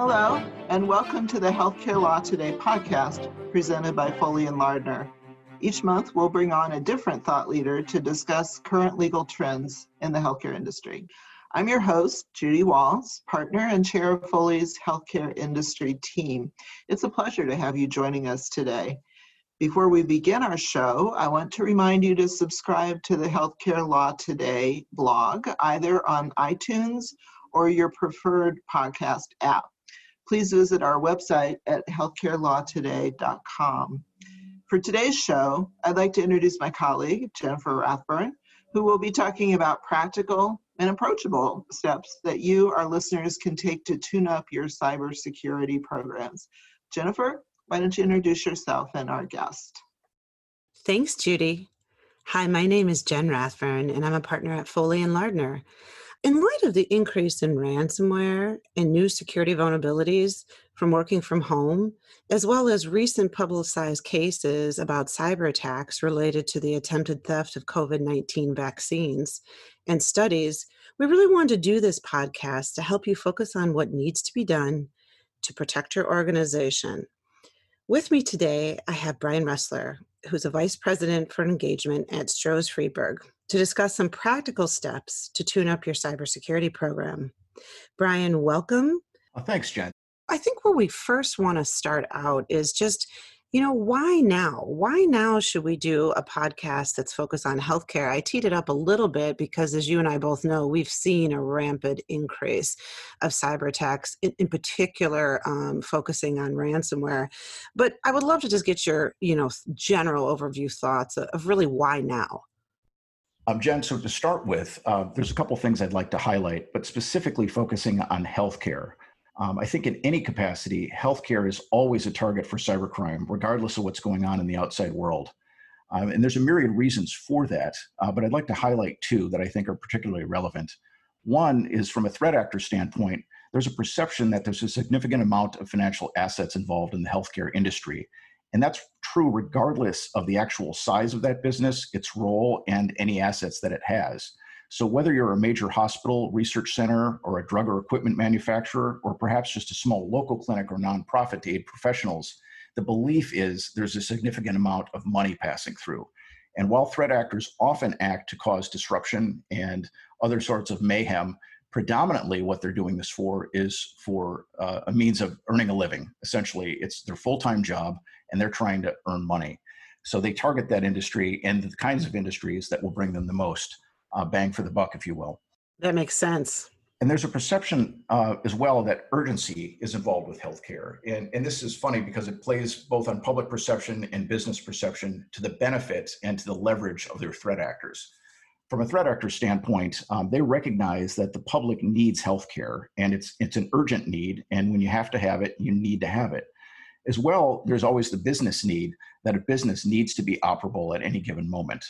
Hello, and welcome to the Healthcare Law Today podcast presented by Foley and Lardner. Each month, we'll bring on a different thought leader to discuss current legal trends in the healthcare industry. I'm your host, Judy Waltz, partner and chair of Foley's healthcare industry team. It's a pleasure to have you joining us today. Before we begin our show, I want to remind you to subscribe to the Healthcare Law Today blog, either on iTunes or your preferred podcast app please visit our website at healthcarelawtoday.com. For today's show, I'd like to introduce my colleague, Jennifer Rathburn, who will be talking about practical and approachable steps that you, our listeners, can take to tune up your cybersecurity programs. Jennifer, why don't you introduce yourself and our guest? Thanks, Judy. Hi, my name is Jen Rathburn, and I'm a partner at Foley and Lardner. In light of the increase in ransomware and new security vulnerabilities from working from home, as well as recent publicized cases about cyber attacks related to the attempted theft of COVID 19 vaccines and studies, we really wanted to do this podcast to help you focus on what needs to be done to protect your organization. With me today, I have Brian Ressler, who's a vice president for engagement at Stroz Friedberg to discuss some practical steps to tune up your cybersecurity program. Brian, welcome. Oh, thanks, Jen. I think where we first want to start out is just, you know, why now? Why now should we do a podcast that's focused on healthcare? I teed it up a little bit because, as you and I both know, we've seen a rampant increase of cyber attacks, in, in particular, um, focusing on ransomware. But I would love to just get your, you know, general overview thoughts of really why now. Um, Jen, so to start with, uh, there's a couple things I'd like to highlight, but specifically focusing on healthcare. Um, I think in any capacity, healthcare is always a target for cybercrime, regardless of what's going on in the outside world. Um, and there's a myriad reasons for that, uh, but I'd like to highlight two that I think are particularly relevant. One is from a threat actor standpoint, there's a perception that there's a significant amount of financial assets involved in the healthcare industry. And that's true regardless of the actual size of that business, its role, and any assets that it has. So, whether you're a major hospital, research center, or a drug or equipment manufacturer, or perhaps just a small local clinic or nonprofit to aid professionals, the belief is there's a significant amount of money passing through. And while threat actors often act to cause disruption and other sorts of mayhem, predominantly what they're doing this for is for uh, a means of earning a living. Essentially, it's their full time job and they're trying to earn money. So they target that industry and the kinds of industries that will bring them the most uh, bang for the buck, if you will. That makes sense. And there's a perception uh, as well that urgency is involved with healthcare. And, and this is funny because it plays both on public perception and business perception to the benefit and to the leverage of their threat actors. From a threat actor standpoint, um, they recognize that the public needs healthcare and it's, it's an urgent need. And when you have to have it, you need to have it. As well, there's always the business need that a business needs to be operable at any given moment.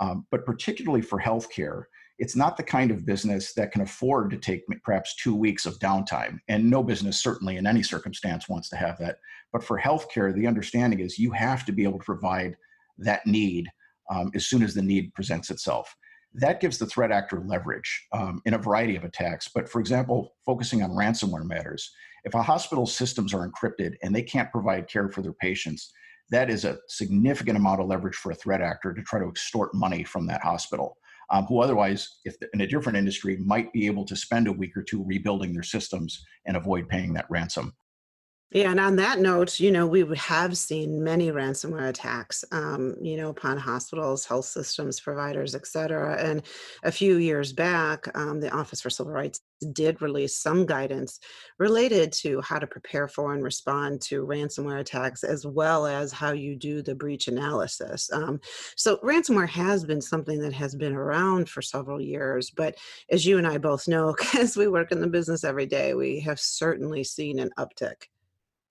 Um, but particularly for healthcare, it's not the kind of business that can afford to take perhaps two weeks of downtime. And no business, certainly in any circumstance, wants to have that. But for healthcare, the understanding is you have to be able to provide that need um, as soon as the need presents itself. That gives the threat actor leverage um, in a variety of attacks. But for example, focusing on ransomware matters, if a hospital's systems are encrypted and they can't provide care for their patients, that is a significant amount of leverage for a threat actor to try to extort money from that hospital. Um, who otherwise, if in a different industry, might be able to spend a week or two rebuilding their systems and avoid paying that ransom. Yeah, and on that note, you know, we have seen many ransomware attacks, um, you know, upon hospitals, health systems, providers, et cetera. And a few years back, um, the Office for Civil Rights did release some guidance related to how to prepare for and respond to ransomware attacks, as well as how you do the breach analysis. Um, so, ransomware has been something that has been around for several years, but as you and I both know, as we work in the business every day, we have certainly seen an uptick.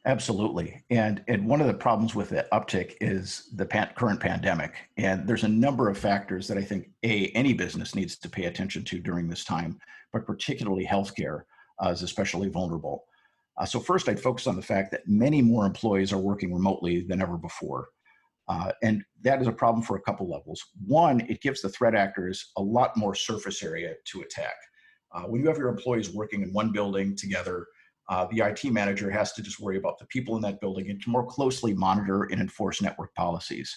Absolutely. And, and one of the problems with the uptick is the pan- current pandemic. And there's a number of factors that I think a, any business needs to pay attention to during this time, but particularly healthcare uh, is especially vulnerable. Uh, so first, I'd focus on the fact that many more employees are working remotely than ever before. Uh, and that is a problem for a couple levels. One, it gives the threat actors a lot more surface area to attack. Uh, when you have your employees working in one building together, uh, the IT manager has to just worry about the people in that building and to more closely monitor and enforce network policies.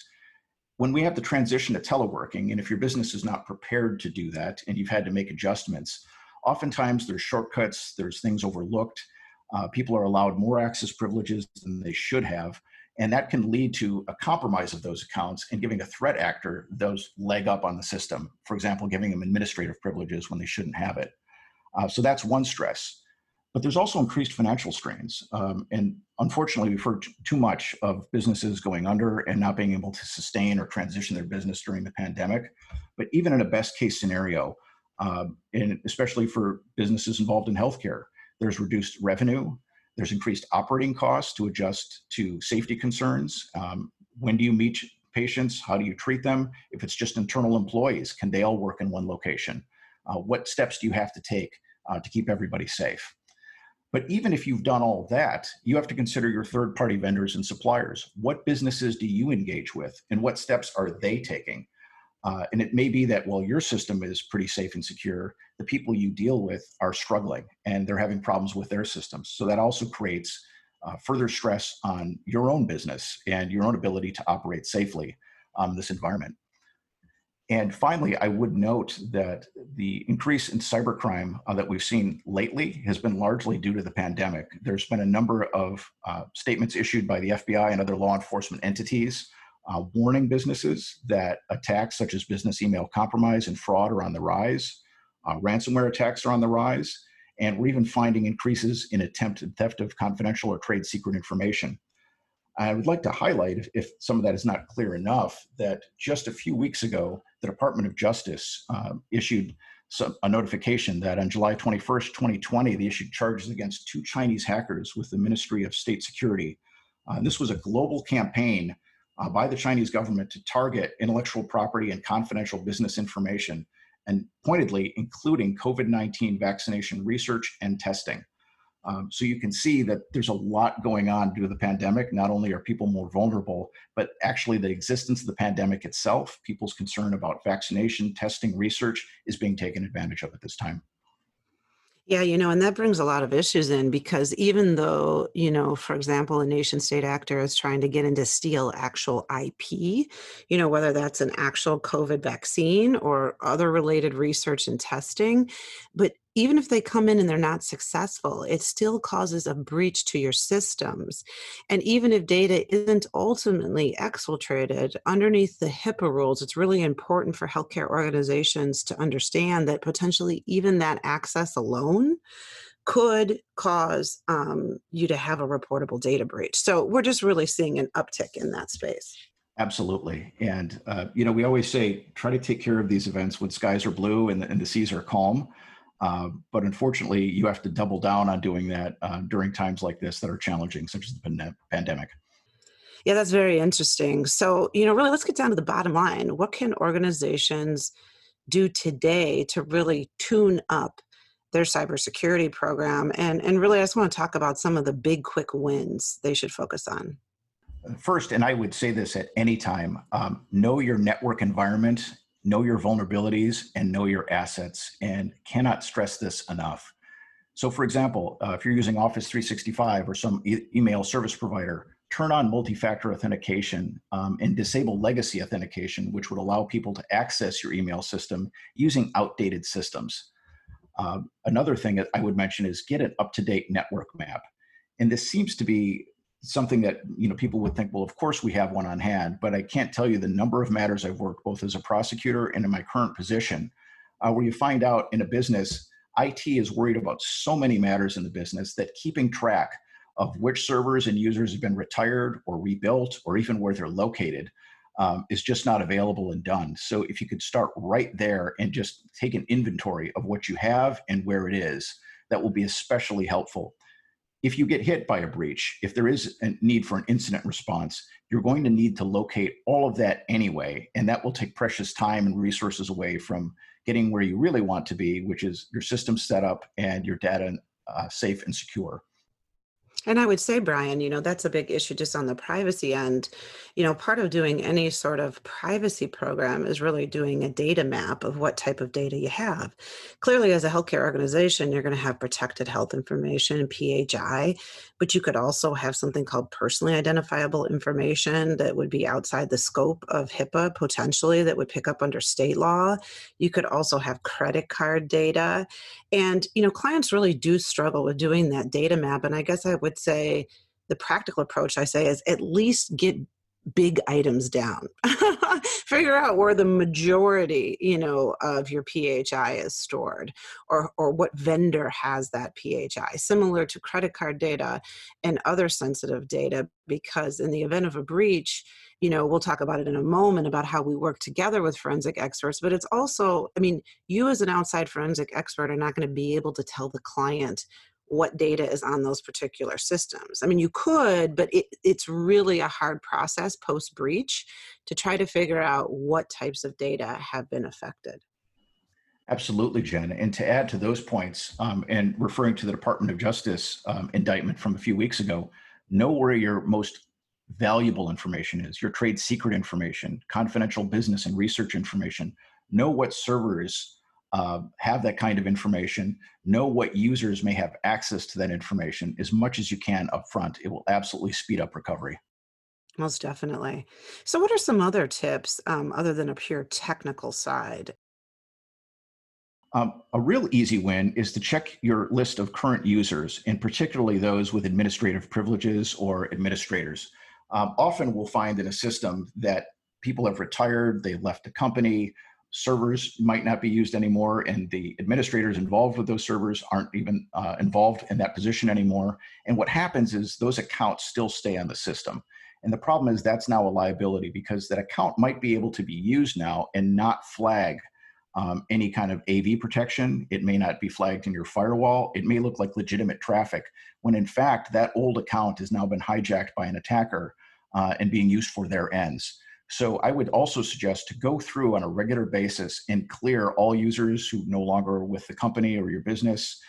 When we have the transition to teleworking, and if your business is not prepared to do that and you've had to make adjustments, oftentimes there's shortcuts, there's things overlooked. Uh, people are allowed more access privileges than they should have. And that can lead to a compromise of those accounts and giving a threat actor those leg up on the system. For example, giving them administrative privileges when they shouldn't have it. Uh, so that's one stress. But there's also increased financial strains. Um, and unfortunately, we've heard too much of businesses going under and not being able to sustain or transition their business during the pandemic. But even in a best case scenario, uh, and especially for businesses involved in healthcare, there's reduced revenue, there's increased operating costs to adjust to safety concerns. Um, when do you meet patients? How do you treat them? If it's just internal employees, can they all work in one location? Uh, what steps do you have to take uh, to keep everybody safe? But even if you've done all that, you have to consider your third party vendors and suppliers. What businesses do you engage with and what steps are they taking? Uh, and it may be that while your system is pretty safe and secure, the people you deal with are struggling and they're having problems with their systems. So that also creates uh, further stress on your own business and your own ability to operate safely on this environment. And finally, I would note that the increase in cybercrime uh, that we've seen lately has been largely due to the pandemic. There's been a number of uh, statements issued by the FBI and other law enforcement entities uh, warning businesses that attacks such as business email compromise and fraud are on the rise. Uh, ransomware attacks are on the rise. And we're even finding increases in attempted theft of confidential or trade secret information. I would like to highlight, if, if, some of that is not clear enough, that just a few weeks ago, the Department of Justice uh, issued some, a notification that on July 21st, 2020, they issued charges against two Chinese hackers with the Ministry of State Security. Uh, this was a global campaign uh, by the Chinese government to target intellectual property and confidential business information, and pointedly including COVID 19 vaccination research and testing. Um, so you can see that there's a lot going on due to the pandemic. Not only are people more vulnerable, but actually the existence of the pandemic itself, people's concern about vaccination, testing, research is being taken advantage of at this time. Yeah, you know, and that brings a lot of issues in because even though, you know, for example, a nation state actor is trying to get into steal actual IP, you know, whether that's an actual COVID vaccine or other related research and testing, but even if they come in and they're not successful, it still causes a breach to your systems. And even if data isn't ultimately exfiltrated underneath the HIPAA rules, it's really important for healthcare organizations to understand that potentially even that access alone could cause um, you to have a reportable data breach. So we're just really seeing an uptick in that space. Absolutely. And, uh, you know, we always say try to take care of these events when skies are blue and the, and the seas are calm. Uh, but unfortunately, you have to double down on doing that uh, during times like this that are challenging, such as the pandemic. Yeah, that's very interesting. So, you know, really, let's get down to the bottom line. What can organizations do today to really tune up their cybersecurity program? And, and really, I just want to talk about some of the big, quick wins they should focus on. First, and I would say this at any time um, know your network environment know your vulnerabilities and know your assets and cannot stress this enough. So for example, uh, if you're using Office 365 or some e- email service provider, turn on multi-factor authentication um, and disable legacy authentication, which would allow people to access your email system using outdated systems. Uh, another thing that I would mention is get an up-to-date network map. And this seems to be something that you know people would think well of course we have one on hand but i can't tell you the number of matters i've worked both as a prosecutor and in my current position uh, where you find out in a business it is worried about so many matters in the business that keeping track of which servers and users have been retired or rebuilt or even where they're located um, is just not available and done. So if you could start right there and just take an inventory of what you have and where it is that will be especially helpful if you get hit by a breach, if there is a need for an incident response, you're going to need to locate all of that anyway. And that will take precious time and resources away from getting where you really want to be, which is your system set up and your data uh, safe and secure. And I would say, Brian, you know, that's a big issue just on the privacy end. You know, part of doing any sort of privacy program is really doing a data map of what type of data you have. Clearly, as a healthcare organization, you're going to have protected health information, PHI, but you could also have something called personally identifiable information that would be outside the scope of HIPAA potentially that would pick up under state law. You could also have credit card data. And, you know, clients really do struggle with doing that data map. And I guess I would say the practical approach I say is at least get big items down. Figure out where the majority you know of your phi is stored or or what vendor has that phi similar to credit card data and other sensitive data because in the event of a breach you know we'll talk about it in a moment about how we work together with forensic experts but it's also i mean you as an outside forensic expert are not going to be able to tell the client what data is on those particular systems. I mean, you could, but it, it's really a hard process post breach to try to figure out what types of data have been affected. Absolutely, Jen. And to add to those points, um, and referring to the Department of Justice um, indictment from a few weeks ago, know where your most valuable information is your trade secret information, confidential business and research information. Know what servers uh, have that kind of information, know what users may have access to that information as much as you can up front. It will absolutely speed up recovery. Most definitely. So, what are some other tips um, other than a pure technical side? Um, a real easy win is to check your list of current users, and particularly those with administrative privileges or administrators. Um, often we'll find in a system that people have retired, they left the company, servers might not be used anymore and the administrators involved with those servers aren't even uh, involved in that position anymore and what happens is those accounts still stay on the system and the problem is that's now a liability because that account might be able to be used now and not flag um, any kind of AV protection. It may not be flagged in your firewall. It may look like legitimate traffic when in fact that old account has now been hijacked by an attacker uh, and being used for their ends. So I would also suggest to go through on a regular basis and clear all users who no longer are with the company or your business.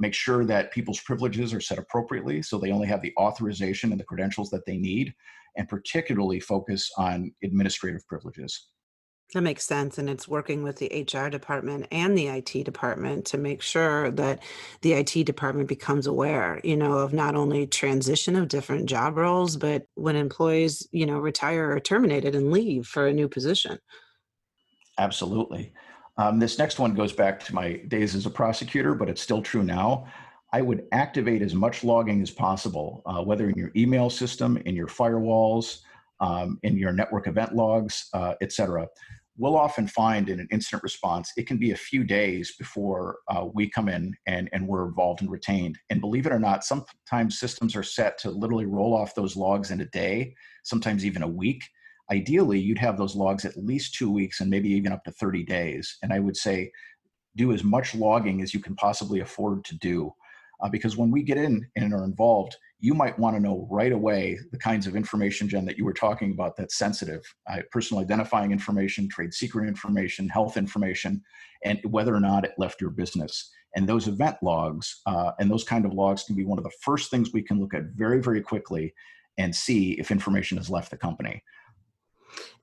Make sure that people's privileges are set appropriately so they only have the authorization and the credentials that they need, and particularly focus on administrative privileges. That makes sense. And it's working with the HR department and the IT department to make sure that the IT department becomes aware, you know, of not only transition of different job roles, but when employees, you know, retire or terminated and leave for a new position. Absolutely. Um, this next one goes back to my days as a prosecutor, but it's still true now. I would activate as much logging as possible, uh, whether in your email system, in your firewalls, um, in your network event logs, uh, et cetera we'll often find in an incident response, it can be a few days before uh, we come in and, and we're involved and retained. And believe it or not, sometimes systems are set to literally roll off those logs in a day, sometimes even a week. Ideally, you'd have those logs at least two weeks and maybe even up to 30 days. And I would say do as much logging as you can possibly afford to do. Uh, because when we get in and are involved, you might want to know right away the kinds of information, Jen, that you were talking about that's sensitive uh, personal identifying information, trade secret information, health information, and whether or not it left your business. And those event logs uh, and those kind of logs can be one of the first things we can look at very, very quickly and see if information has left the company.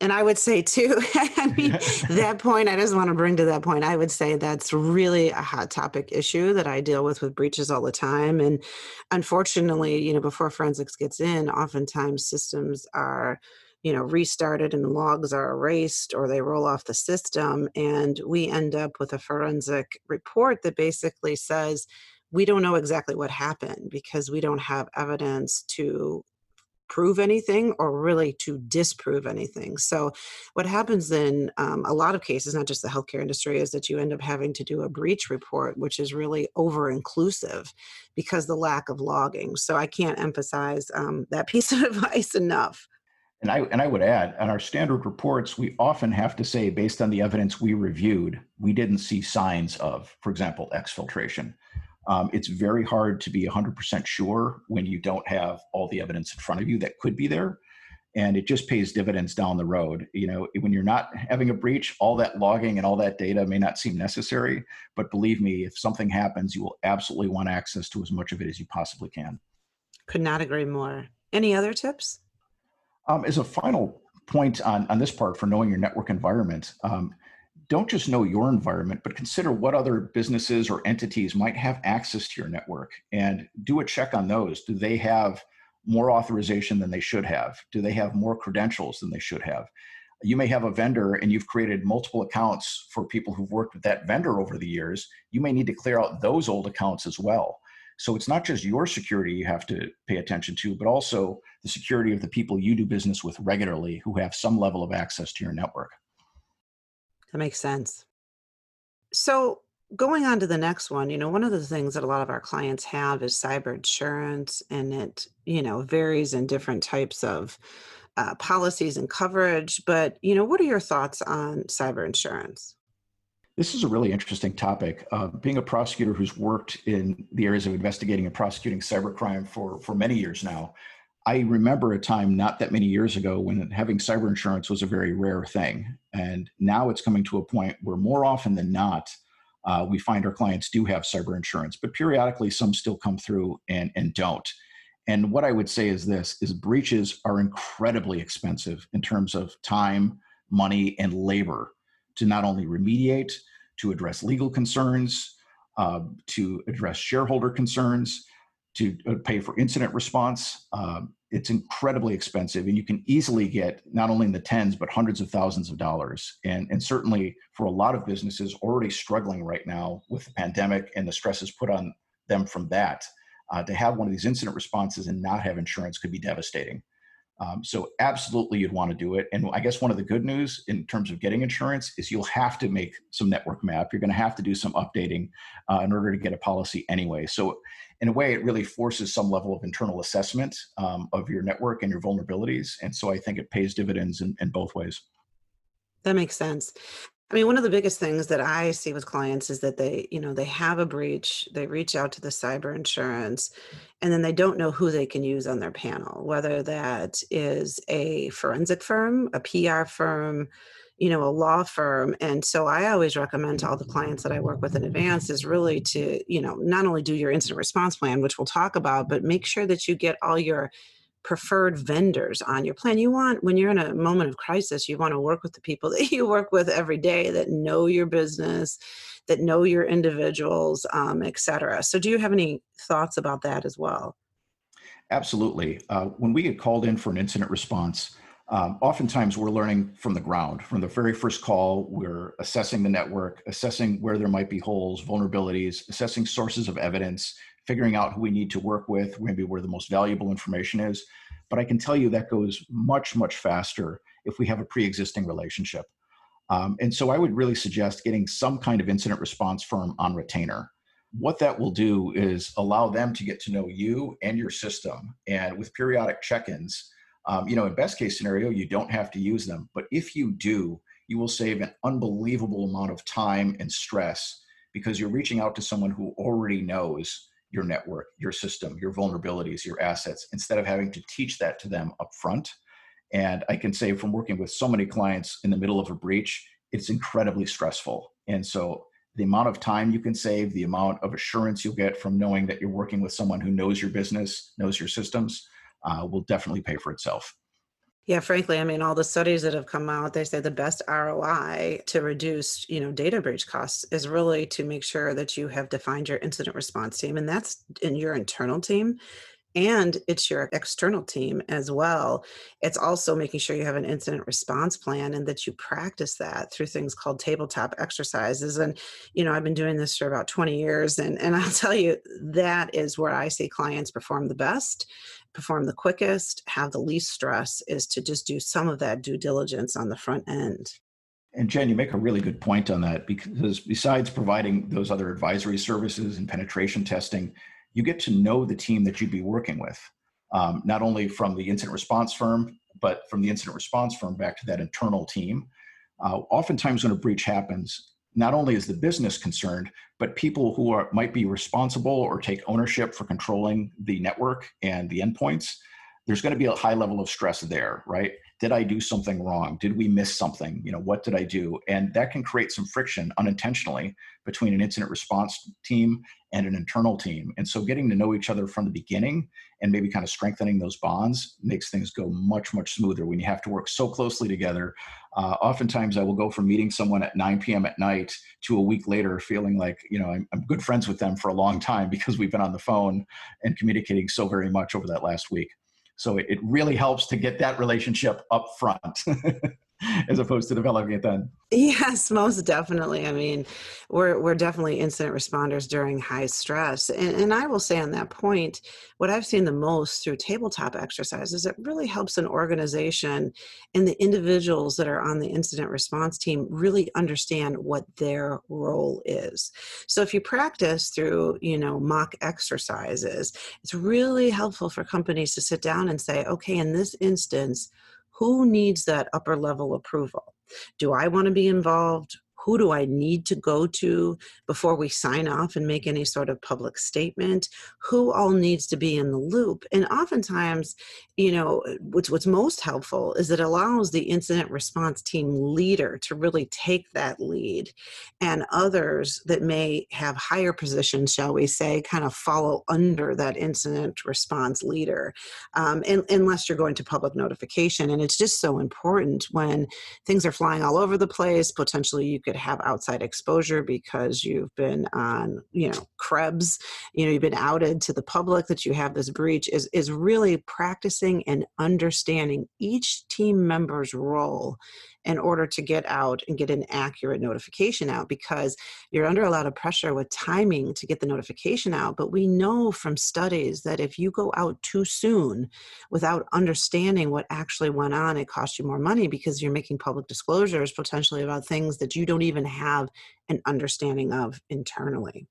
And I would say too, I mean, that point, I just want to bring to that point. I would say that's really a hot topic issue that I deal with with breaches all the time. And unfortunately, you know, before forensics gets in, oftentimes systems are, you know, restarted and logs are erased or they roll off the system. And we end up with a forensic report that basically says, we don't know exactly what happened because we don't have evidence to prove anything or really to disprove anything. So, what happens in um, a lot of cases, not just the healthcare industry, is that you end up having to do a breach report, which is really over inclusive because the lack of logging. So, I can't emphasize um, that piece of advice enough. And I, and I would add, on our standard reports, we often have to say, based on the evidence we reviewed, we didn't see signs of, for example, exfiltration. Um, it's very hard to be 100% sure when you don't have all the evidence in front of you that could be there. And it just pays dividends down the road. You know, when you're not having a breach, all that logging and all that data may not seem necessary. But believe me, if something happens, you will absolutely want access to as much of it as you possibly can. Could not agree more. Any other tips? Um, as a final point on, on this part for knowing your network environment, um, don't just know your environment, but consider what other businesses or entities might have access to your network and do a check on those. Do they have more authorization than they should have? Do they have more credentials than they should have? You may have a vendor and you've created multiple accounts for people who've worked with that vendor over the years. You may need to clear out those old accounts as well. So it's not just your security you have to pay attention to, but also the security of the people you do business with regularly who have some level of access to your network. That makes sense. So, going on to the next one, you know, one of the things that a lot of our clients have is cyber insurance, and it, you know, varies in different types of uh, policies and coverage. But, you know, what are your thoughts on cyber insurance? This is a really interesting topic. Uh, being a prosecutor who's worked in the areas of investigating and prosecuting cybercrime for, for many years now, I remember a time not that many years ago when having cyber insurance was a very rare thing. And now it's coming to a point where more often than not, uh, we find our clients do have cyber insurance, but periodically some still come through and, and don't. And what I would say is this is breaches are incredibly expensive in terms of time, money, and labor to not only remediate, to address legal concerns, uh, to address shareholder concerns, to uh, pay for incident response. Um, it's incredibly expensive, and you can easily get not only in the tens but hundreds of thousands of dollars. And and certainly for a lot of businesses already struggling right now with the pandemic and the stresses put on them from that, uh, to have one of these incident responses and not have insurance could be devastating. Um, so absolutely you'd want to do it. And I guess one of the good news in terms of getting insurance is you'll have to make some network map. You're going to have to do some updating uh, in order to get a policy anyway. So in a way, it really forces some level of internal assessment um, of your network and your vulnerabilities. And so I think it pays dividends in, in both ways. That makes sense. I mean, one of the biggest things that I see with clients is that they, you know, they have a breach, they reach out to the cyber insurance, and then they don't know who they can use on their panel, whether that is a forensic firm, a PR firm, you know, a law firm. And so I always recommend to all the clients that I work with in advance is really to, you know, not only do your incident response plan, which we'll talk about, but make sure that you get all your preferred vendors on your plan. You want, when you're in a moment of crisis, you want to work with the people that you work with every day that know your business, that know your individuals, um, et cetera. So, do you have any thoughts about that as well? Absolutely. Uh, when we get called in for an incident response, um, oftentimes we're learning from the ground. From the very first call, we're assessing the network, assessing where there might be holes, vulnerabilities, assessing sources of evidence, figuring out who we need to work with, maybe where the most valuable information is. But I can tell you that goes much, much faster if we have a pre existing relationship. Um, and so I would really suggest getting some kind of incident response firm on retainer. What that will do is allow them to get to know you and your system. And with periodic check ins, um, you know, in best case scenario, you don't have to use them. But if you do, you will save an unbelievable amount of time and stress because you're reaching out to someone who already knows your network, your system, your vulnerabilities, your assets, instead of having to teach that to them up front. And I can say from working with so many clients in the middle of a breach, it's incredibly stressful. And so the amount of time you can save, the amount of assurance you'll get from knowing that you're working with someone who knows your business, knows your systems, uh, will definitely pay for itself. Yeah, frankly, I mean, all the studies that have come out, they say the best ROI to reduce, you know, data breach costs is really to make sure that you have defined your incident response team, and that's in your internal team and it's your external team as well. It's also making sure you have an incident response plan and that you practice that through things called tabletop exercises. And, you know, I've been doing this for about 20 years, and, and I'll tell you, that is where I see clients perform the best, perform the quickest, have the least stress, is to just do some of that due diligence on the front end. And Jen, you make a really good point on that because besides providing those other advisory services and penetration testing, you get to know the team that you'd be working with, um, not only from the incident response firm, but from the incident response firm back to that internal team. Uh, oftentimes, when a breach happens, not only is the business concerned, but people who are, might be responsible or take ownership for controlling the network and the endpoints, there's going to be a high level of stress there, right? did i do something wrong did we miss something you know what did i do and that can create some friction unintentionally between an incident response team and an internal team. And so getting to know each other from the beginning and maybe kind of strengthening those bonds makes things go much much smoother when you have to work so closely together. Uh, oftentimes i will go from meeting someone at 9 p.m at night to a week later feeling like you know I'm, I'm good friends with them for a long time because we've been on the phone and communicating so very much over that last week. So it, it really helps to get that relationship up front as opposed to developing it then. Yes, most definitely. I mean, we're we're definitely incident responders during high stress. And, and I will say on that point, what I've seen the most through tabletop exercises, it really helps an organization and the individuals that are on the incident response team really understand what their role is. So if you practice through, you know, mock exercises, it's really helpful for companies to sit down and say, okay, in this instance, who needs that upper level approval? Do I want to be involved? Who do I need to go to before we sign off and make any sort of public statement? Who all needs to be in the loop? And oftentimes, you know, what's what's most helpful is it allows the incident response team leader to really take that lead, and others that may have higher positions, shall we say, kind of follow under that incident response leader, um, unless you're going to public notification. And it's just so important when things are flying all over the place. Potentially, you could could have outside exposure because you've been on, you know, Krebs, you know, you've been outed to the public that you have this breach is is really practicing and understanding each team member's role in order to get out and get an accurate notification out because you're under a lot of pressure with timing to get the notification out. But we know from studies that if you go out too soon without understanding what actually went on, it costs you more money because you're making public disclosures potentially about things that you don't even have an understanding of internally.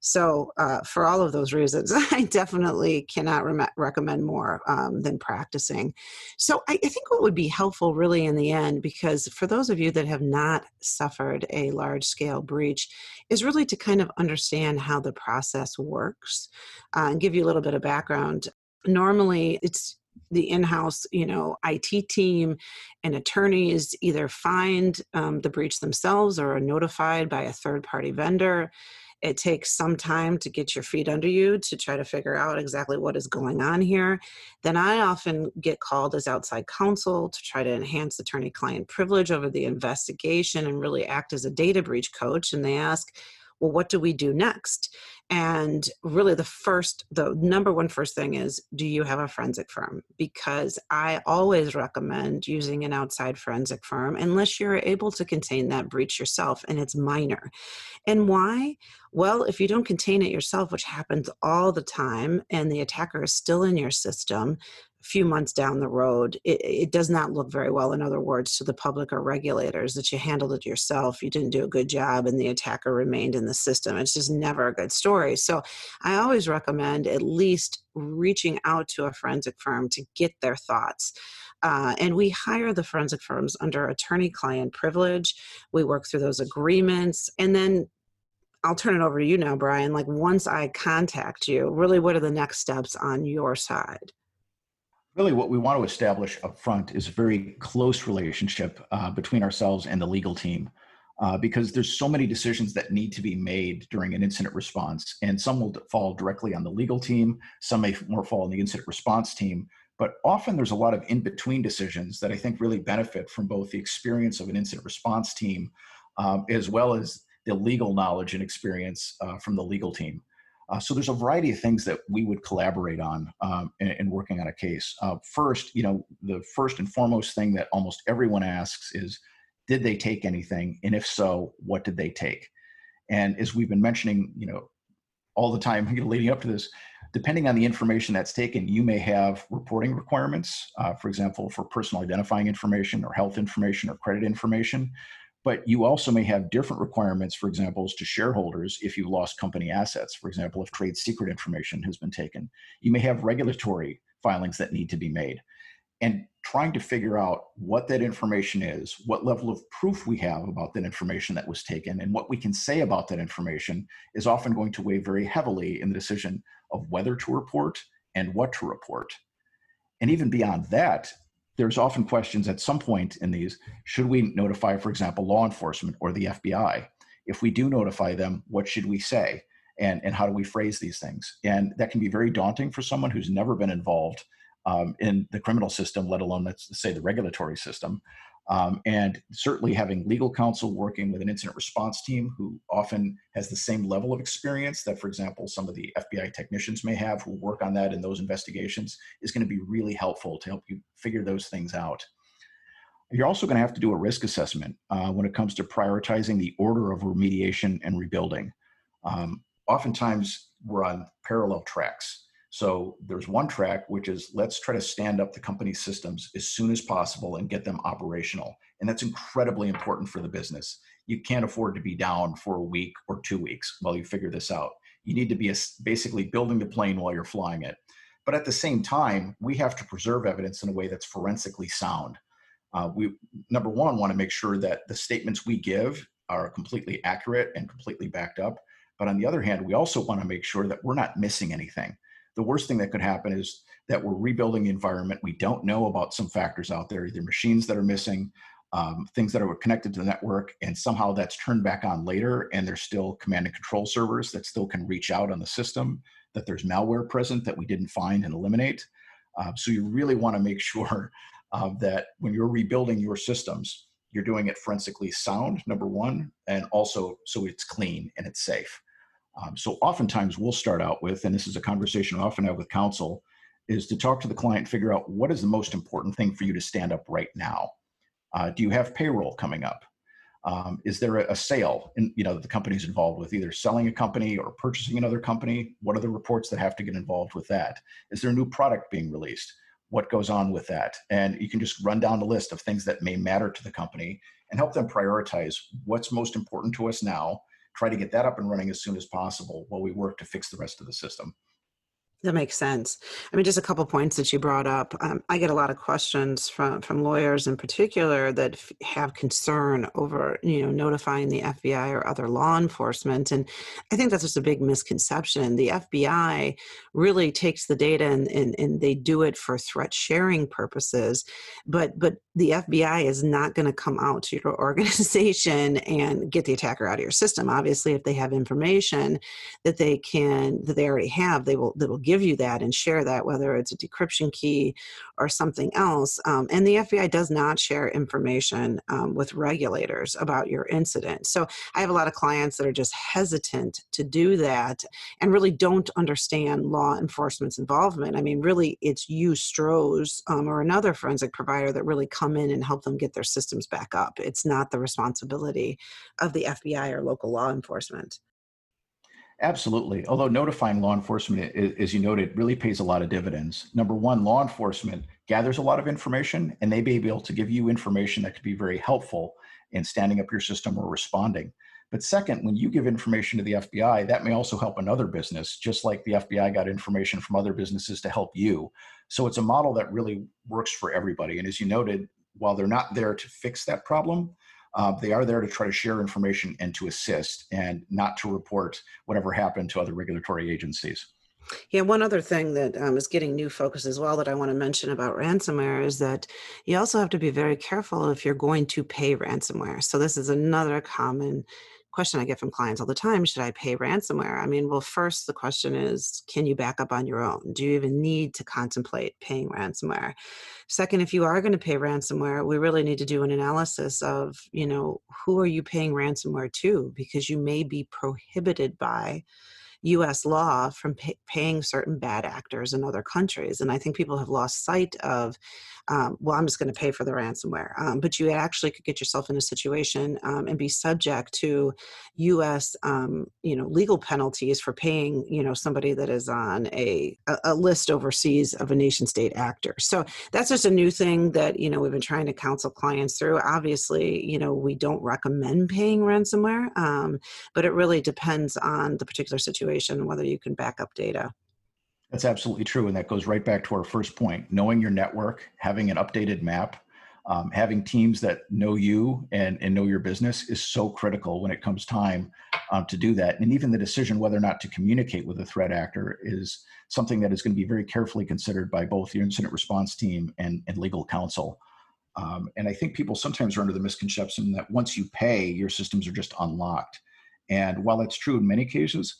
So, uh, for all of those reasons, I definitely cannot re- recommend more um, than practicing. So, I, I, think what would be helpful, really, in the end, because for those of you that have not suffered a large scale breach, is really to kind of understand how the process works uh, and give you a little bit of background. Normally, it's the in-house you know it team and attorneys either find um, the breach themselves or are notified by a third party vendor it takes some time to get your feet under you to try to figure out exactly what is going on here. Then I often get called as outside counsel to try to enhance attorney client privilege over the investigation and really act as a data breach coach. And they ask, well, what do we do next? And really, the first, the number one first thing is do you have a forensic firm? Because I always recommend using an outside forensic firm unless you're able to contain that breach yourself and it's minor. And why? Well, if you don't contain it yourself, which happens all the time, and the attacker is still in your system, few months down the road, it, it, does not look very well, in other words, to the public or regulators that you handled it yourself, you didn't do a good job, and the attacker remained in the system. It's just never a good story. So I always recommend at least reaching out to a forensic firm to get their thoughts. Uh, and we hire the forensic firms under attorney client privilege. We work through those agreements. And then I'll turn it over to you now, Brian. Like, once I contact you, really, what are the next steps on your side? Really what we want to establish up front is a very close relationship uh, between ourselves and the legal team uh, because there's so many decisions that need to be made during an incident response and some will fall directly on the legal team some may more fall on the incident response team but often there's a lot of in-between decisions that i think really benefit from both the experience of an incident response team um, as well as the legal knowledge and experience uh, from the legal team uh, so there's a variety of things that we would collaborate on um, in, in, working on a case. Uh, first, you know, the first and foremost thing that almost everyone asks is, did they take anything? And if so, what did they take? And as we've been mentioning, you know, all the time you know, leading up to this, depending on the information that's taken, you may have reporting requirements, uh, for example, for personal identifying information or health information or credit information. But you also may have different requirements, for example, to shareholders if you've lost company assets. For example, if trade secret information has been taken, you may have regulatory filings that need to be made. And trying to figure out what that information is, what level of proof we have about that information that was taken, and what we can say about that information is often going to weigh very heavily in the decision of whether to report and what to report. And even beyond that, there's often questions at some point in these should we notify, for example, law enforcement or the FBI? If we do notify them, what should we say? And, and how do we phrase these things? And that can be very daunting for someone who's never been involved um, in the criminal system, let alone, let's say, the regulatory system. Um, and certainly having legal counsel working with an incident response team who often has the same level of experience that, for example, some of the FBI technicians may have who work on that in those investigations is going to be really helpful to help you figure those things out. You're also going to have to do a risk assessment uh, when it comes to prioritizing the order of remediation and rebuilding. Um, oftentimes, we're on parallel tracks. So there's one track, which is let's try to stand up the company systems as soon as possible and get them operational. And that's incredibly important for the business. You can't afford to be down for a week or two weeks while you figure this out. You need to be basically building the plane while you're flying it. But at the same time, we have to preserve evidence in a way that's forensically sound. Uh, we, number one, want to make sure that the statements we give are completely accurate and completely backed up. But on the other hand, we also want to make sure that we're not missing anything the worst thing that could happen is that we're rebuilding the environment. We don't know about some factors out there, either machines that are missing, um, things that are connected to the network, and somehow that's turned back on later, and there's still command and control servers that still can reach out on the system, that there's malware present that we didn't find and eliminate. Uh, so you really want to make sure uh, that when you're rebuilding your systems, you're doing it forensically sound, number one, and also so it's clean and it's safe. Um, so oftentimes we'll start out with, and this is a conversation I often have with counsel, is to talk to the client, figure out what is the most important thing for you to stand up right now. Uh, do you have payroll coming up? Um, is there a, sale in, you know that the company's involved with either selling a company or purchasing another company what are the reports that have to get involved with that is there a new product being released what goes on with that and you can just run down the list of things that may matter to the company and help them prioritize what's most important to us now try to get that up and running as soon as possible while we work to fix the rest of the system. That makes sense. I mean, just a couple points that you brought up. Um, I get a lot of questions from from lawyers in particular that f- have concern over you know notifying the FBI or other law enforcement, and I think that's just a big misconception. The FBI really takes the data and and, and they do it for threat sharing purposes, but but the FBI is not going to come out to your organization and get the attacker out of your system. Obviously, if they have information that they can that they already have, they will they will give you that and share that, whether it's a decryption key or something else. Um, and the FBI does not share information um, with regulators about your incident. So I have a lot of clients that are just hesitant to do that and really don't understand law enforcement's involvement. I mean, really, it's you, Stroz, um, or another forensic provider that really come in and help them get their systems back up. It's not the responsibility of the FBI or local law enforcement. Absolutely. Although notifying law enforcement, as you noted, really pays a lot of dividends. Number one, law enforcement gathers a lot of information and they may be able to give you information that could be very helpful in standing up your system or responding. But second, when you give information to the FBI, that may also help another business, just like the FBI got information from other businesses to help you. So it's a model that really works for everybody. And as you noted, while they're not there to fix that problem, uh, they are there to try to share information and to assist and not to report whatever happened to other regulatory agencies. Yeah, one other thing that um, is getting new focus as well that I want to mention about ransomware is that you also have to be very careful if you're going to pay ransomware. So, this is another common question I get from clients all the time should I pay ransomware? I mean, well, first, the question is can you back up on your own? Do you even need to contemplate paying ransomware? Second, if you are going to pay ransomware, we really need to do an analysis of, you know, who are you paying ransomware to? Because you may be prohibited by US law from pay, paying certain bad actors in other countries. And I think people have lost sight of, um, well, I'm just going to pay for the ransomware. Um, but you actually could get yourself in a situation um, and be subject to US, um, you know, legal penalties for paying, you know, somebody that is on a, a list overseas of a nation state actor. So that's just a new thing that, you know, we've been trying to counsel clients through. Obviously, you know, we don't recommend paying ransomware, um, but it really depends on the particular situation whether you can back up data. That's absolutely true. And that goes right back to our first point knowing your network, having an updated map, um, having teams that know you and, and know your business is so critical when it comes time um, to do that. And even the decision whether or not to communicate with a threat actor is something that is going to be very carefully considered by both your incident response team and, and legal counsel. Um, and I think people sometimes are under the misconception that once you pay, your systems are just unlocked. And while that's true in many cases,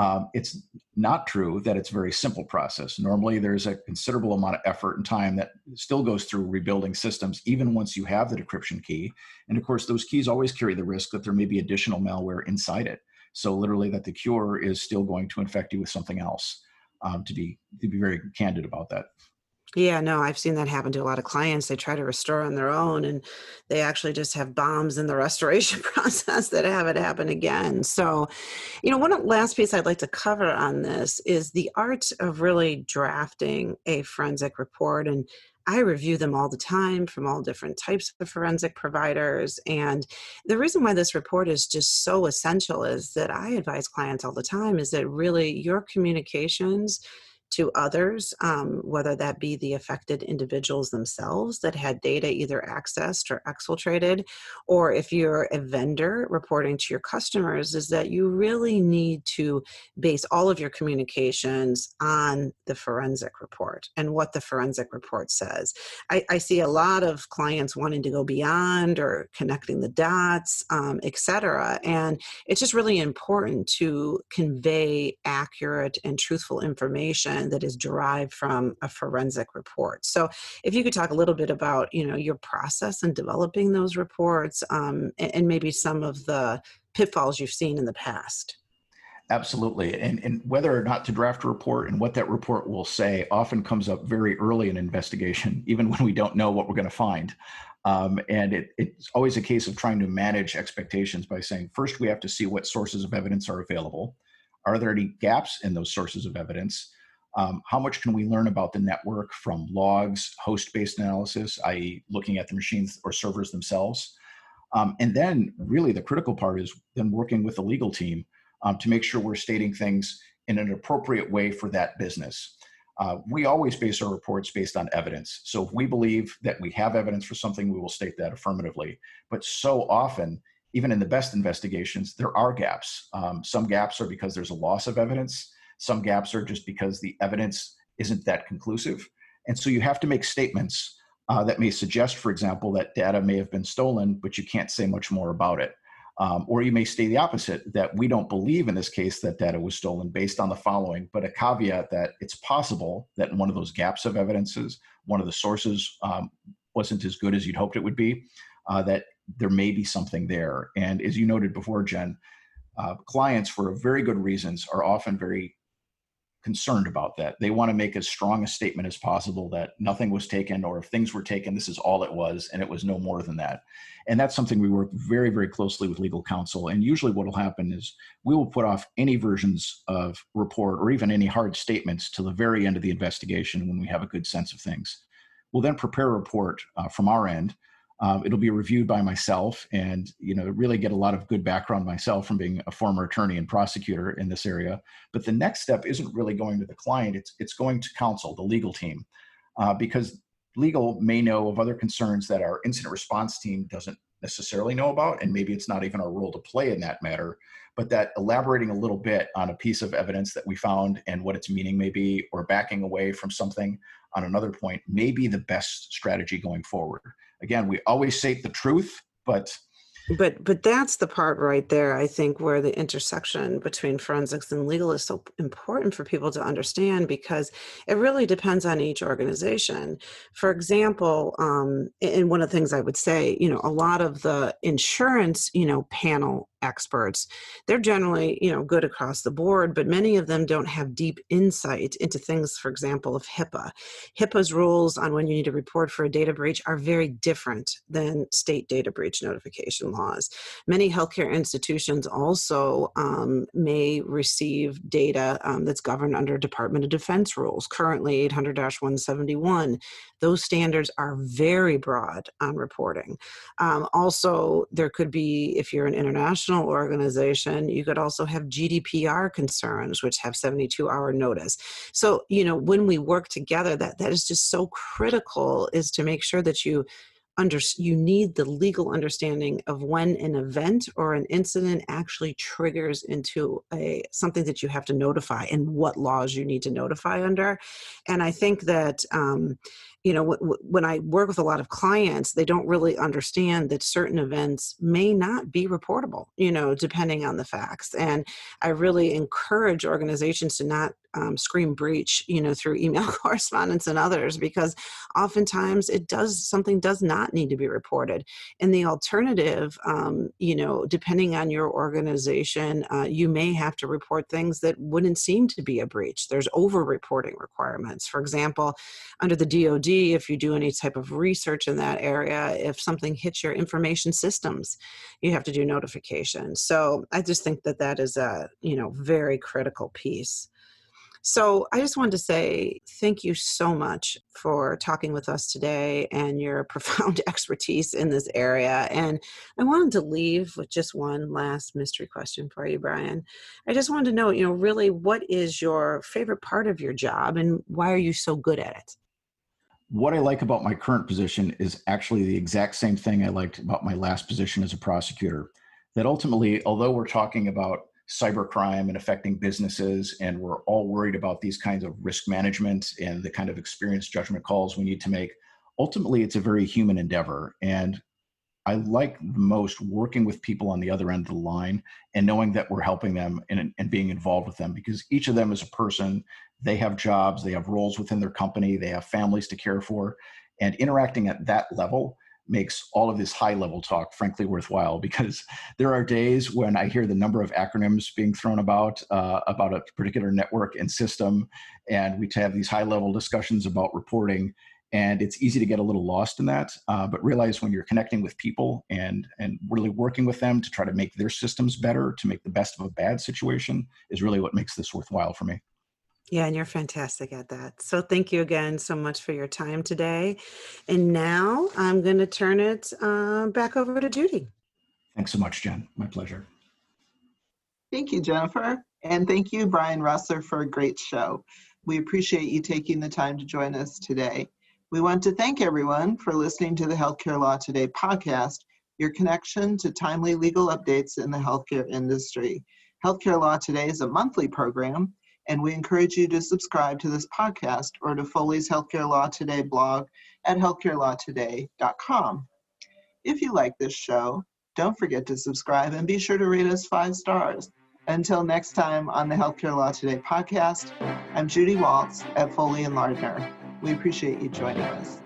um, it's not true that it's a very simple process. Normally, there's a considerable amount of effort and time that still goes through rebuilding systems, even once you have the decryption key. And of course, those keys always carry the risk that there may be additional malware inside it. So, literally, that the cure is still going to infect you with something else. Um, to be to be very candid about that. Yeah, no, I've seen that happen to a lot of clients. They try to restore on their own and they actually just have bombs in the restoration process that have it happen again. So, you know, one last piece I'd like to cover on this is the art of really drafting a forensic report. And I review them all the time from all different types of forensic providers. And the reason why this report is just so essential is that I advise clients all the time is that really your communications to others, um, whether that be the affected individuals themselves that had data either accessed or exfiltrated, or if you're a vendor reporting to your customers, is that you really need to base all of your communications on the forensic report and what the forensic report says. I, I see a lot of clients wanting to go beyond or connecting the dots, um, cetera, And it's just really important to convey accurate and truthful information that is derived from a forensic report. So, if you could talk a little bit about, you know, your process in developing those reports, um, and, and maybe some of the pitfalls you've seen in the past. Absolutely. And, and whether or not to draft a report and what that report will say often comes up very early in investigation, even when we don't know what we're going to find. Um, and it, it's always a case of trying to manage expectations by saying, first, we have to see what sources of evidence are available. Are there any gaps in those sources of evidence? Um, how much can we learn about the network from logs, host based analysis, i.e., looking at the machines or servers themselves? Um, and then, really, the critical part is then working with the legal team um, to make sure we're stating things in an appropriate way for that business. Uh, we always base our reports based on evidence. So if we believe that we have evidence for something, we will state that affirmatively. But so often, even in the best investigations, there are gaps. Um, some gaps are because there's a loss of evidence. Some gaps are just because the evidence isn't that conclusive. And so you have to make statements uh, that may suggest, for example, that data may have been stolen, but you can't say much more about it. Um, or you may say the opposite that we don't believe in this case that data was stolen based on the following, but a caveat that it's possible that in one of those gaps of evidences, one of the sources um, wasn't as good as you'd hoped it would be, uh, that there may be something there. And as you noted before, Jen, uh, clients, for very good reasons, are often very concerned about that. They want to make as strong a statement as possible that nothing was taken, or if things were taken, this is all it was, and it was no more than that. And that's something we work very, very closely with legal counsel. And usually, what will happen is we will put off any versions of report or even any hard statements to the very end of the investigation when we have a good sense of things. We'll then prepare a report uh, from our end um, it'll be reviewed by myself and you know really get a lot of good background myself from being a former attorney and prosecutor in this area. But the next step isn't really going to the client it's it's going to counsel the legal team. Uh, because legal may know of other concerns that our incident response team doesn't necessarily know about and maybe it's not even our role to play in that matter. But that elaborating a little bit on a piece of evidence that we found and what its meaning may be or backing away from something on another point may be the best strategy going forward again, we always state the truth, but but but that's the part right there i think where the intersection between forensics and legal is so important for people to understand because it really depends on each organization. For example um, and one of the things i would say you know a lot of the insurance you know panel experts. They're generally you know good across the board but many of them don't have deep insight into things for example of hipaa. Hipaa's rules on when you need to report for a data breach are very different than state data breach notification laws. Many healthcare institutions also um, may receive data um, that's governed under department of defense rules currently 800-171 those standards are very broad on reporting. Um, also there could be if you're an international organization, you could also have GDPR concerns, which have 72 hour notice. So, you know, when we work together, that, that is just so critical is to make sure that you under you need the legal understanding of when an event or an incident actually triggers into a something that you have to notify and what laws you need to notify under and i think that um, you know w- w- when i work with a lot of clients they don't really understand that certain events may not be reportable you know depending on the facts and i really encourage organizations to not um, scream breach you know through email correspondence and others because oftentimes it does something does not need to be reported. And the alternative um, you know depending on your organization uh, you may have to report things that wouldn't seem to be a breach. There's over reporting requirements. For example under the dod if you do any type of research in that area if something hits your information systems you have to do notification so i just think that that is a you know very critical piece so I just wanted to say thank you so much for talking with us today and your profound expertise in this area. And I wanted to leave with just one last mystery question for you, Brian. I just wanted to know, you know, really what is your favorite part of your job and why are you so good at it? What I like about my current position is actually the exact same thing I liked about my last position as a prosecutor. That ultimately, although we're talking about cybercrime and affecting businesses, and we're all worried about these kinds of risk management and the kind of experience judgment calls we need to make. Ultimately, it's a very human endeavor. And I like the most working with people on the other end of the line and knowing that we're helping them and, and being involved with them because each of them is a person. They have jobs, they have roles within their company, they have families to care for. And interacting at that level makes all of this high level talk frankly worthwhile because there are days when I hear the number of acronyms being thrown about uh, about a particular network and system, and we have these high level discussions about reporting. And it's easy to get a little lost in that, uh, but realize when you're connecting with people and and really working with them to try to make their systems better, to make the best of a bad situation, is really what makes this worthwhile for me. Yeah, and you're fantastic at that. So thank you again so much for your time today. And now I'm going to turn it uh, back over to Judy. Thanks so much, Jen. My pleasure. Thank you, Jennifer. And thank you, Brian Russler, for a great show. We appreciate you taking the time to join us today. We want to thank everyone for listening to the Healthcare Law Today podcast, your connection to timely legal updates in the healthcare industry. Healthcare Law Today is a monthly program and we encourage you to subscribe to this podcast or to Foley's Healthcare Law Today blog at healthcarelawtoday.com. If you like this show, don't forget to subscribe and be sure to rate us five stars. Until next time on the Healthcare Law Today podcast, I'm Judy Waltz at Foley and Lardner. We appreciate you joining us.